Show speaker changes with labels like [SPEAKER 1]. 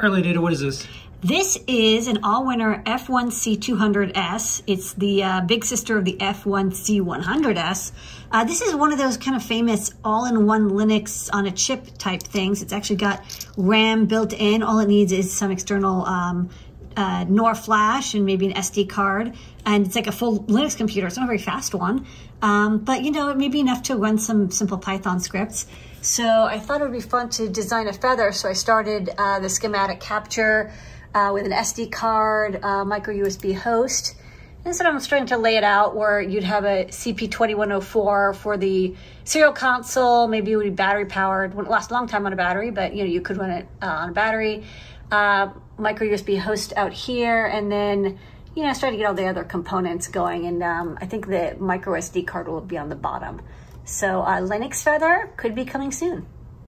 [SPEAKER 1] Early data, what is this?
[SPEAKER 2] This is an Allwinner F1C200S. It's the uh, big sister of the F1C100S. Uh, this is one of those kind of famous all-in-one Linux on a chip type things. It's actually got RAM built in. All it needs is some external um, uh, NOR flash and maybe an SD card. And it's like a full Linux computer. It's not a very fast one. Um, but, you know, it may be enough to run some simple Python scripts. So I thought it would be fun to design a feather. So I started uh, the schematic capture uh, with an SD card, micro USB host. And so I'm starting to lay it out where you'd have a CP2104 for the serial console. Maybe it would be battery powered. It Wouldn't last a long time on a battery, but you know you could run it uh, on a battery. Uh, micro USB host out here, and then you know start to get all the other components going. And um, I think the micro SD card will be on the bottom. So uh, Linux Feather could be coming soon.